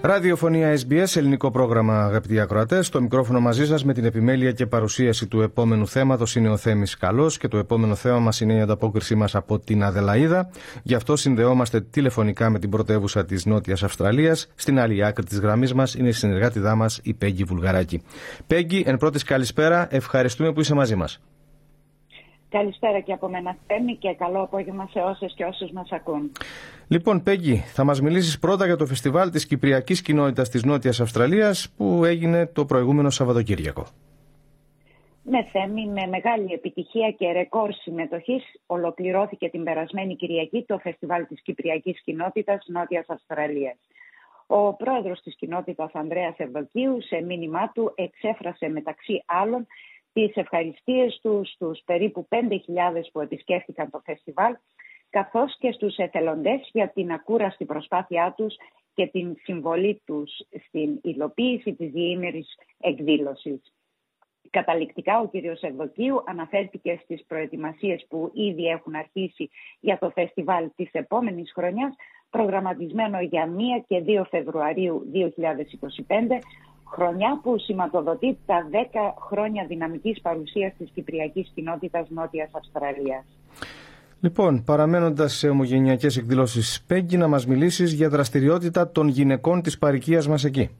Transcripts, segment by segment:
Ραδιοφωνία SBS, ελληνικό πρόγραμμα, αγαπητοί ακροατές. Στο μικρόφωνο μαζί σας με την επιμέλεια και παρουσίαση του επόμενου θέματος είναι ο Θέμης Καλός και το επόμενο θέμα μας είναι η ανταπόκρισή μας από την Αδελαίδα. Γι' αυτό συνδεόμαστε τηλεφωνικά με την πρωτεύουσα της Νότιας Αυστραλίας. Στην άλλη άκρη της γραμμής μας είναι η συνεργάτη μας, η Πέγγι Βουλγαράκη. Πέγγι, εν πρώτης καλησπέρα, ευχαριστούμε που είσαι μαζί μας. Καλησπέρα και από μένα Θέμη και καλό απόγευμα σε όσες και όσους μας ακούν. Λοιπόν, Πέγγι, θα μας μιλήσεις πρώτα για το φεστιβάλ της Κυπριακής Κοινότητας της Νότιας Αυστραλίας που έγινε το προηγούμενο Σαββατοκύριακο. Ναι, Θέμη, με μεγάλη επιτυχία και ρεκόρ συμμετοχής ολοκληρώθηκε την περασμένη Κυριακή το φεστιβάλ της Κυπριακής Κοινότητας Νότιας Αυστραλίας. Ο πρόεδρος της κοινότητας Ανδρέας Ευδοκίου σε μήνυμά του εξέφρασε μεταξύ άλλων τις ευχαριστίες τους στους περίπου 5.000 που επισκέφθηκαν το φεστιβάλ καθώς και στους εθελοντές για την ακούραστη προσπάθειά τους και την συμβολή τους στην υλοποίηση της διήμερης εκδήλωσης. Καταληκτικά ο κύριος Ευδοκίου αναφέρθηκε στις προετοιμασίες που ήδη έχουν αρχίσει για το φεστιβάλ της επόμενης χρονιάς προγραμματισμένο για 1 και 2 Φεβρουαρίου 2025 χρονιά που σηματοδοτεί τα 10 χρόνια δυναμικής παρουσίας της Κυπριακής Κοινότητας Νότιας Αυστραλίας. Λοιπόν, παραμένοντας σε ομογενειακές εκδηλώσεις, Πέγγι να μας μιλήσεις για δραστηριότητα των γυναικών της παρικίας μας εκεί.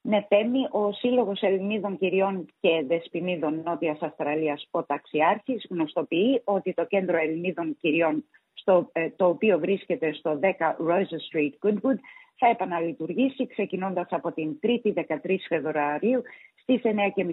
Ναι, Τέμι, ο Σύλλογος Ελληνίδων Κυριών και Δεσποινίδων Νότιας Αυστραλίας, ο Ταξιάρχης, γνωστοποιεί ότι το κέντρο Ελληνίδων Κυριών, στο, ε, το οποίο βρίσκεται στο 10 Rosa Street, Goodwood, θα επαναλειτουργήσει ξεκινώντας από την 3η 13 Φεβρουαρίου στις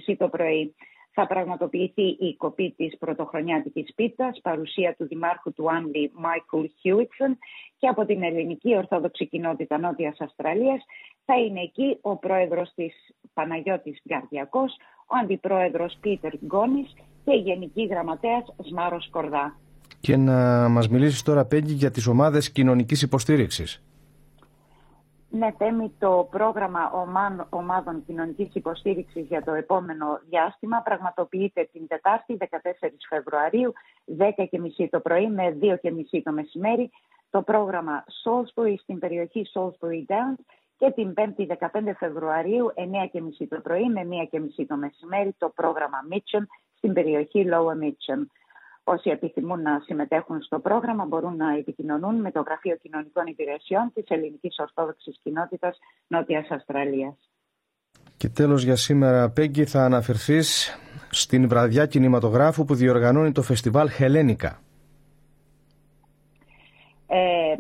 9.30 το πρωί. Θα πραγματοποιηθεί η κοπή της πρωτοχρονιάτικης πίτας, παρουσία του Δημάρχου του Άνλι Μάικλ Χιούιτσον και από την Ελληνική Ορθόδοξη Κοινότητα Νότιας Αυστραλίας θα είναι εκεί ο πρόεδρος της Παναγιώτης Γκαρδιακός, ο αντιπρόεδρος Πίτερ Γκόνης και η Γενική Γραμματέας Σμάρος Κορδά. Και να μας μιλήσεις τώρα, Πέγγι, για τις ομάδες κοινωνικής υποστήριξης. Ναι, θέμη το πρόγραμμα ομάδων κοινωνικής υποστήριξης για το επόμενο διάστημα πραγματοποιείται την Τετάρτη 14 Φεβρουαρίου 10.30 το πρωί με 2.30 το μεσημέρι το πρόγραμμα Salisbury στην περιοχή Salisbury Downs και την 5η 15 Φεβρουαρίου 9.30 το πρωί με 1.30 το μεσημέρι το πρόγραμμα Mitcham στην περιοχή Lower Mitcham. Όσοι επιθυμούν να συμμετέχουν στο πρόγραμμα μπορούν να επικοινωνούν με το Γραφείο Κοινωνικών Υπηρεσιών της Ελληνικής Ορθόδοξης Κοινότητας Νότιας Αυστραλίας. Και τέλος για σήμερα, Πέγγι, θα αναφερθείς στην βραδιά κινηματογράφου που διοργανώνει το φεστιβάλ Χελένικα. Ε,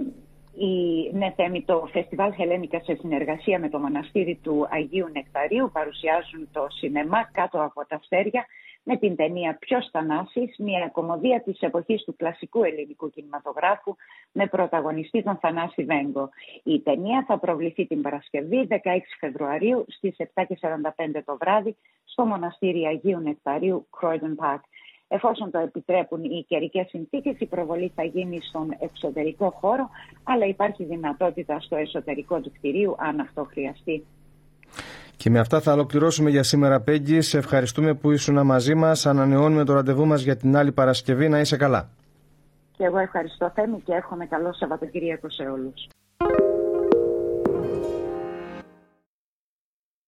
η, ναι, θέμη, το φεστιβάλ Χελένικα σε συνεργασία με το μοναστήρι του Αγίου Νεκταρίου παρουσιάζουν το σινεμά κάτω από τα αστέρια με την ταινία «Ποιος Θανάσης», μια κομμωδία της εποχής του κλασικού ελληνικού κινηματογράφου με πρωταγωνιστή τον Θανάση Βέγκο. Η ταινία θα προβληθεί την Παρασκευή 16 Φεβρουαρίου στις 7.45 το βράδυ στο Μοναστήρι Αγίου Νεκταρίου Croydon Park. Εφόσον το επιτρέπουν οι καιρικές συνθήκες, η προβολή θα γίνει στον εξωτερικό χώρο, αλλά υπάρχει δυνατότητα στο εσωτερικό του κτηρίου αν αυτό χρειαστεί. Και με αυτά θα ολοκληρώσουμε για σήμερα, Πέγγι. Σε ευχαριστούμε που ήσουν μαζί μας. Ανανεώνουμε το ραντεβού μας για την άλλη Παρασκευή. Να είσαι καλά. Και εγώ ευχαριστώ, Θέμη, και εύχομαι καλό Σαββατοκύριακο σε όλους.